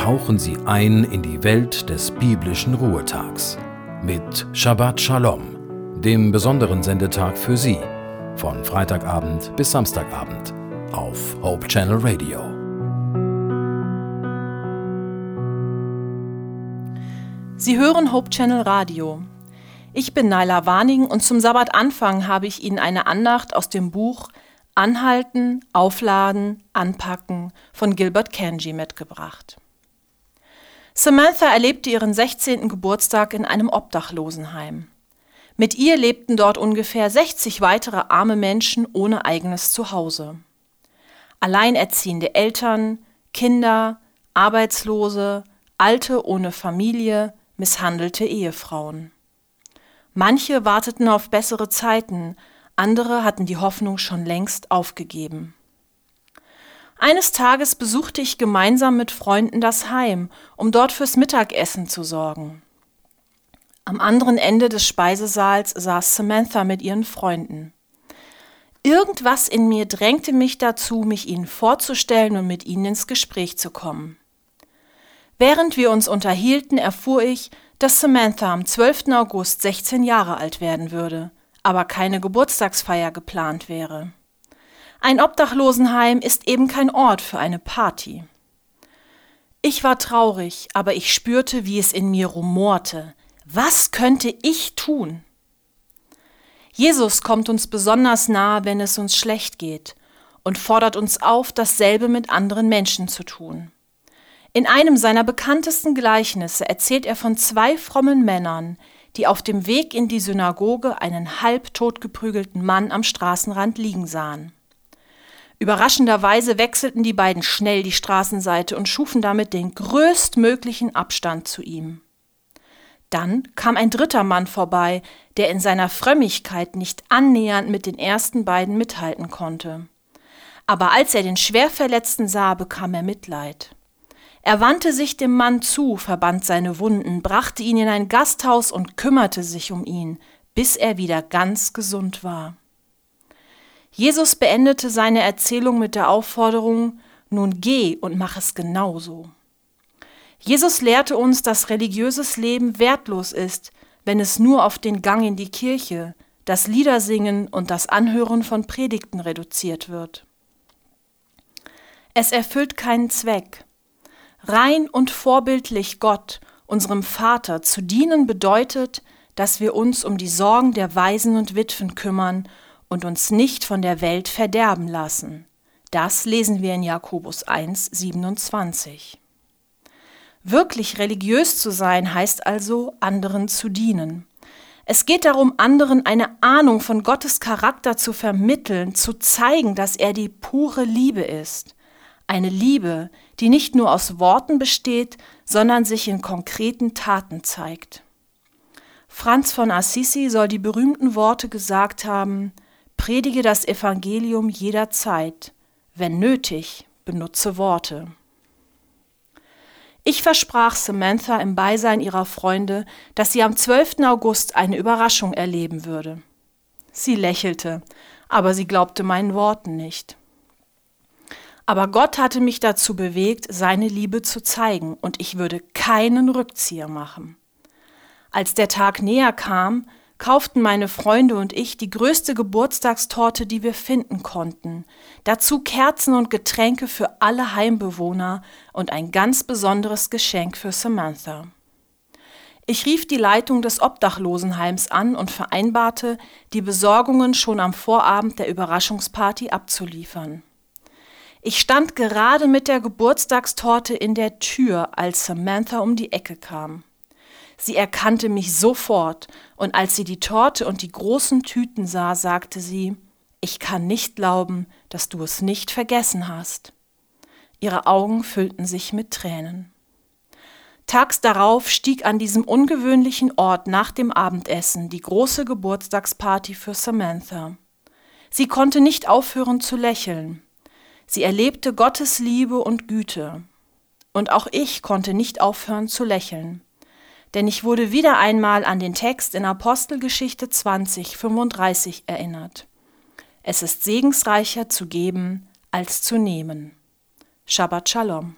tauchen Sie ein in die Welt des biblischen Ruhetags mit Shabbat Shalom, dem besonderen Sendetag für Sie, von Freitagabend bis Samstagabend auf Hope Channel Radio. Sie hören Hope Channel Radio. Ich bin Naila Warning und zum Sabbatanfang habe ich Ihnen eine Andacht aus dem Buch Anhalten, Aufladen, Anpacken von Gilbert Kenji mitgebracht. Samantha erlebte ihren 16. Geburtstag in einem Obdachlosenheim. Mit ihr lebten dort ungefähr 60 weitere arme Menschen ohne eigenes Zuhause. Alleinerziehende Eltern, Kinder, Arbeitslose, Alte ohne Familie, misshandelte Ehefrauen. Manche warteten auf bessere Zeiten, andere hatten die Hoffnung schon längst aufgegeben. Eines Tages besuchte ich gemeinsam mit Freunden das Heim, um dort fürs Mittagessen zu sorgen. Am anderen Ende des Speisesaals saß Samantha mit ihren Freunden. Irgendwas in mir drängte mich dazu, mich ihnen vorzustellen und mit ihnen ins Gespräch zu kommen. Während wir uns unterhielten, erfuhr ich, dass Samantha am 12. August 16 Jahre alt werden würde aber keine Geburtstagsfeier geplant wäre. Ein Obdachlosenheim ist eben kein Ort für eine Party. Ich war traurig, aber ich spürte, wie es in mir rumorte. Was könnte ich tun? Jesus kommt uns besonders nahe, wenn es uns schlecht geht und fordert uns auf, dasselbe mit anderen Menschen zu tun. In einem seiner bekanntesten Gleichnisse erzählt er von zwei frommen Männern, die auf dem Weg in die Synagoge einen halbtot geprügelten Mann am Straßenrand liegen sahen. Überraschenderweise wechselten die beiden schnell die Straßenseite und schufen damit den größtmöglichen Abstand zu ihm. Dann kam ein dritter Mann vorbei, der in seiner Frömmigkeit nicht annähernd mit den ersten beiden mithalten konnte. Aber als er den Schwerverletzten sah, bekam er Mitleid. Er wandte sich dem Mann zu, verband seine Wunden, brachte ihn in ein Gasthaus und kümmerte sich um ihn, bis er wieder ganz gesund war. Jesus beendete seine Erzählung mit der Aufforderung, nun geh und mach es genauso. Jesus lehrte uns, dass religiöses Leben wertlos ist, wenn es nur auf den Gang in die Kirche, das Liedersingen und das Anhören von Predigten reduziert wird. Es erfüllt keinen Zweck. Rein und vorbildlich Gott, unserem Vater, zu dienen bedeutet, dass wir uns um die Sorgen der Waisen und Witwen kümmern und uns nicht von der Welt verderben lassen. Das lesen wir in Jakobus 1, 27. Wirklich religiös zu sein heißt also, anderen zu dienen. Es geht darum, anderen eine Ahnung von Gottes Charakter zu vermitteln, zu zeigen, dass er die pure Liebe ist. Eine Liebe, die nicht nur aus Worten besteht, sondern sich in konkreten Taten zeigt. Franz von Assisi soll die berühmten Worte gesagt haben, predige das Evangelium jederzeit, wenn nötig, benutze Worte. Ich versprach Samantha im Beisein ihrer Freunde, dass sie am 12. August eine Überraschung erleben würde. Sie lächelte, aber sie glaubte meinen Worten nicht. Aber Gott hatte mich dazu bewegt, seine Liebe zu zeigen, und ich würde keinen Rückzieher machen. Als der Tag näher kam, kauften meine Freunde und ich die größte Geburtstagstorte, die wir finden konnten, dazu Kerzen und Getränke für alle Heimbewohner und ein ganz besonderes Geschenk für Samantha. Ich rief die Leitung des Obdachlosenheims an und vereinbarte, die Besorgungen schon am Vorabend der Überraschungsparty abzuliefern. Ich stand gerade mit der Geburtstagstorte in der Tür, als Samantha um die Ecke kam. Sie erkannte mich sofort, und als sie die Torte und die großen Tüten sah, sagte sie Ich kann nicht glauben, dass du es nicht vergessen hast. Ihre Augen füllten sich mit Tränen. Tags darauf stieg an diesem ungewöhnlichen Ort nach dem Abendessen die große Geburtstagsparty für Samantha. Sie konnte nicht aufhören zu lächeln. Sie erlebte Gottes Liebe und Güte. Und auch ich konnte nicht aufhören zu lächeln. Denn ich wurde wieder einmal an den Text in Apostelgeschichte 20, 35 erinnert. Es ist segensreicher zu geben als zu nehmen. Shabbat Shalom.